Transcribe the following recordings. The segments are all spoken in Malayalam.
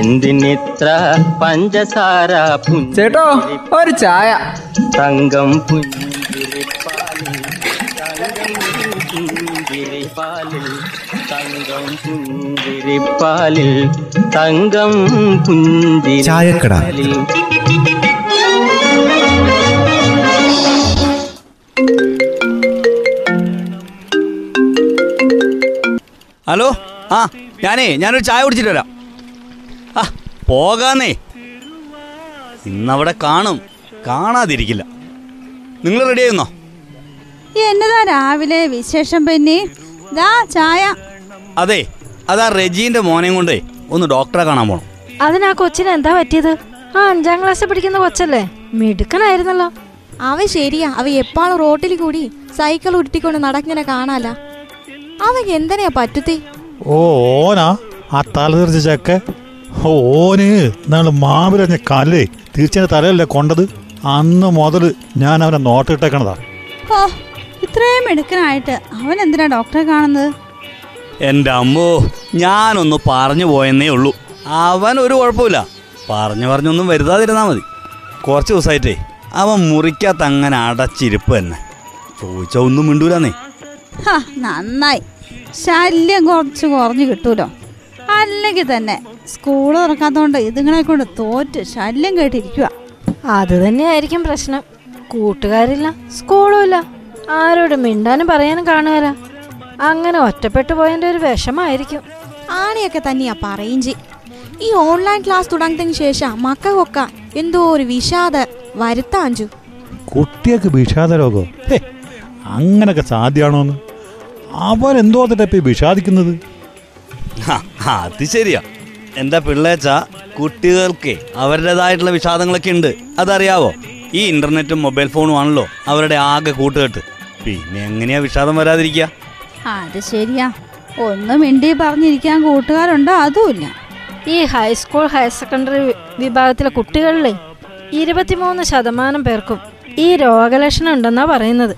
എന്തിനിത്ര പഞ്ചസാര ചേട്ടോ ഒരു ചായ. തങ്കം പുഞ്ചിരിപ്പാലിൽ തങ്കം പുഞ്ചിരിപ്പാലിൽ തങ്കം പുഞ്ചിരിപ്പാലിൽ. തങ്കം ചായക്കട. പുഞ്ചിരിപ്പാലിൽ ഹലോ ആ ഞാനേ ഞാനൊരു ചായ കുടിച്ചിട്ട് വരാം. പോകാന്നേ. ഇന്നവിടെ കാണും. കാണാതിരിക്കില്ല. നിങ്ങൾ റെഡി ആയിരുന്നോ? എന്നതാ രാവിലെ വിശേഷം പിന്നെ ദാ ചായ. അതെ അതാ റെജീന്റെ മോനെ കൊണ്ടേ ഒന്ന് ഡോക്ടറെ കാണാൻ പോണം. അതിനാ കൊച്ചിന് എന്താ പറ്റിയത്? ആ അഞ്ചാം ക്ലാസ്സിൽ പഠിക്കുന്ന കൊച്ചല്ലേ? മിടുക്കനായിരുന്നല്ലോ. അവ ശരിയാ അവ എപ്പോഴും റോട്ടിൽ കൂടി സൈക്കിൾ ഉരുട്ടിക്കൊണ്ട് നടക്കിങ്ങനെ കാണാല. അവ എന്തിനാ പറ്റുത്തി? ഓ ഓനാ. ആ തലതിർച്ച ചെക്ക. ഓന് നാൾ മാവിലഞ്ഞ കല്ലേ തീർച്ചയായും തലയല്ലേ കൊണ്ടത്? അന്ന് മുതൽ ഞാൻ അവനെ നോട്ടിട്ടേക്കണതാ. ഓ ഇത്രയും മിടുക്കനായിട്ട് അവൻ എന്തിനാ ഡോക്ടറെ കാണുന്നത്? എന്റെ അമ്മോ ഞാനൊന്ന് പറഞ്ഞു പോയെന്നേ ഉള്ളൂ. അവൻ ഒരു കുഴപ്പമില്ല. പറഞ്ഞു പറഞ്ഞൊന്നും വരുതാതിരുന്നാൽ മതി. കുറച്ച് ദിവസമായിട്ടേ അവൻ മുറിക്കകത്ത് അങ്ങനെ അടച്ചിരിപ്പ് തന്നെ. ചോദിച്ച ഒന്നും മിണ്ടൂലെന്നേ. ഹാ നന്നായി. ശല്യം കുറച്ച് കുറഞ്ഞു കിട്ടൂലോ? അല്ലെങ്കിൽ തന്നെ സ്കൂൾ തുറക്കാത്തോണ്ട് ഇതുങ്ങളെ കൊണ്ട് തോറ്റ് ശല്യം കേട്ടിരിക്കുക അത് തന്നെയായിരിക്കും പ്രശ്നം. കൂട്ടുകാരില്ല സ്കൂളുമില്ല. ആരോട് മിണ്ടാനും പറയാനും കാണുകയില്ല അങ്ങനെ ഒറ്റപ്പെട്ടു പോയതിന്റെ ഒരു വിഷമായിരിക്കും. ആണിയൊക്കെ തന്നെയാ പറയും ചെയ് ഈ ഓൺലൈൻ ക്ലാസ് തുടങ്ങിയതിന് ശേഷം മക്കൾക്കൊക്ക എന്തോ ഒരു വിഷാദ വരുത്താഞ്ചു കുട്ടിയൊക്കെ വിഷാദരോഗോ രോഗോ? അങ്ങനൊക്കെ സാധ്യമാണോന്ന്? അവരെന്തോ അതിട്ടപ്പോ ഈ വിഷാദിക്കുന്നത്? അത് ശരിയാ. എന്റെ പിള്ളേച്ച കുട്ടികൾക്ക് അവരുടേതായിട്ടുള്ള വിഷാദങ്ങളൊക്കെ ഉണ്ട്. അതറിയാവോ? ഈ ഇന്റർനെറ്റും മൊബൈൽ ഫോണും ആണല്ലോ അവരുടെ ആകെ കൂട്ടുകെട്ട്. പിന്നെ എങ്ങനെയാ വിഷാദം വരാതിരിക്കുക അത് ശരിയാ. ഒന്നും മിണ്ടി പറഞ്ഞിരിക്കാൻ കൂട്ടുകാരുണ്ടോ? അതുമില്ല. ഈ ഹൈസ്കൂൾ ഹയർ സെക്കൻഡറി വിഭാഗത്തിലെ കുട്ടികളിലെ ഇരുപത്തിമൂന്ന് ശതമാനം പേർക്കും ഈ രോഗലക്ഷണം ഉണ്ടെന്നാ പറയുന്നത്.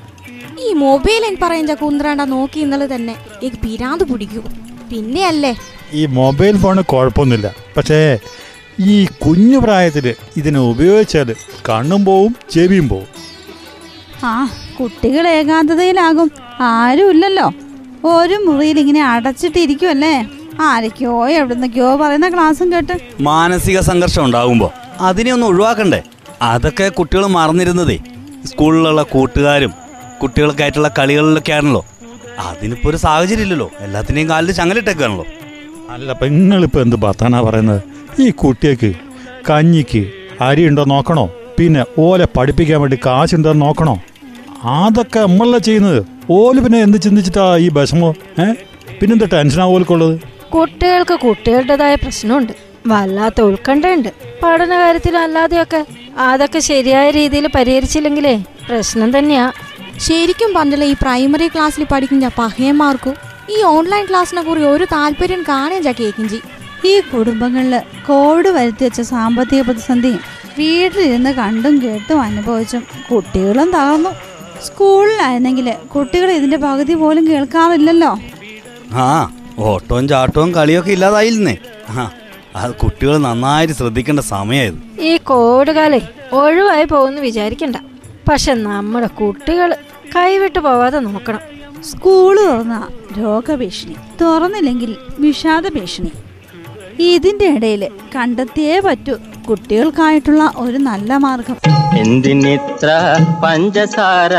ഈ മൊബൈൽ പറയുന്ന കുന്ത്രാണ്ട നോക്കി ഇന്നലെ തന്നെ എനിക്ക് പിരാന്ത് പിടിക്കൂ. പിന്നെയല്ലേ ഈ മൊബൈൽ ഫോണ് കുഴപ്പമൊന്നുമില്ല. പക്ഷേ ഈ കുഞ്ഞു പ്രായത്തിൽ ഇതിനെ ഉപയോഗിച്ചാൽ കണ്ണും പോവും ചെവിയും പോവും. ആ കുട്ടികൾ ഏകാന്തതയിലാകും. ആരും ഇല്ലല്ലോ. ഒരു മുറിയിൽ ഇങ്ങനെ അടച്ചിട്ടിരിക്കുമല്ലേ ആരൊക്കെയോ എവിടുന്നൊക്കെയോ പറയുന്ന ക്ലാസ്സും കേട്ട്. മാനസിക സംഘർഷം ഉണ്ടാകുമ്പോൾ അതിനെ ഒന്ന് ഒഴിവാക്കണ്ടേ? അതൊക്കെ കുട്ടികൾ മറന്നിരുന്നതേ. സ്കൂളിലുള്ള കൂട്ടുകാരും കുട്ടികൾക്കായിട്ടുള്ള കളികളിലൊക്കെ ആണല്ലോ അതിനിപ്പോൾ ഒരു സാഹചര്യം ഇല്ലല്ലോ എല്ലാത്തിനെയും കാലിൽ ചങ്ങലിട്ടേക്കാണല്ലോ. അല്ല അപ്പം നിങ്ങളിപ്പോൾ എന്ത് ഭർത്താനാ പറയുന്നത്? ഈ കുട്ടിയക്ക് കഞ്ഞിക്ക് അരി ഉണ്ടോ നോക്കണോ? പിന്നെ ഓലെ പഠിപ്പിക്കാൻ വേണ്ടി കാശുണ്ടോ നോക്കണോ? അതൊക്കെ നമ്മളല്ല ചെയ്യുന്നത്. ഓൽ പിന്നെ എന്ത് ചിന്തിച്ചിട്ടാ ഈ വിഷമോ? ഏ? പിന്നെന്താ ടെൻഷനാ ഓൽക്കുള്ളത്? കുട്ടികൾക്ക് കുട്ടികളുടേതായ പ്രശ്നമുണ്ട്. വല്ലാത്ത ഉത്കണ്ഠയുണ്ട്. പഠന കാര്യത്തിലും അല്ലാതെയൊക്കെ അതൊക്കെ ശരിയായ രീതിയിൽ പരിഹരിച്ചില്ലെങ്കിലേ പ്രശ്നം തന്നെയാ. ശരിക്കും പറഞ്ഞില്ല ഈ പ്രൈമറി ക്ലാസ്സിൽ പഠിക്കുന്ന പഹയന്മാർക്കും ഈ ഓൺലൈൻ ക്ലാസ്സിനെ കുറിച്ച് ഒരു താല്പര്യം കാണുക കേക്കിഞ്ചി ഈ കുടുംബങ്ങളിൽ കോവിഡ് വരുത്തി വെച്ച സാമ്പത്തിക പ്രതിസന്ധിയും വീട്ടിലിരുന്ന് കണ്ടും കേട്ടും അനുഭവിച്ചും കുട്ടികളും തകർന്നു സ്കൂളിലായിരുന്നെങ്കിൽ കുട്ടികൾ ഇതിന്റെ പകുതി പോലും കേൾക്കാറില്ലല്ലോ. ആ ഓട്ടവും ചാട്ടവും കളിയൊക്കെ ഇല്ലാതായില്ലേ? ആ അത് കുട്ടികൾ നന്നായിട്ട് ശ്രദ്ധിക്കേണ്ട സമയമായത് ഈ കോവിഡ് കാലേ ഒഴിവായി പോകുമെന്ന് വിചാരിക്കണ്ട. പക്ഷെ നമ്മുടെ കുട്ടികൾ കൈവിട്ടു പോവാതെ നോക്കണം. സ്കൂൾ തുറന്ന രോഗഭീഷണി തുറന്നില്ലെങ്കിൽ വിഷാദ ഭീഷണി ഇതിന്റെ ഇടയിൽ കണ്ടെത്തിയേ പറ്റൂ കുട്ടികൾക്കായിട്ടുള്ള ഒരു നല്ല മാർഗം. എന്തിനിത്ര പഞ്ചസാര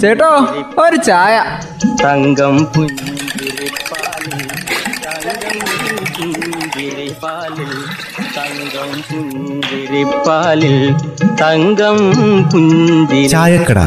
ചേട്ടോ ഒരു ചായ. തങ്കം പുഞ്ചിരിപ്പാലിൽ തങ്കം പുഞ്ചിരിപ്പാലിൽ തങ്കം പുഞ്ചിരിപ്പാലിൽ. ചായക്കട.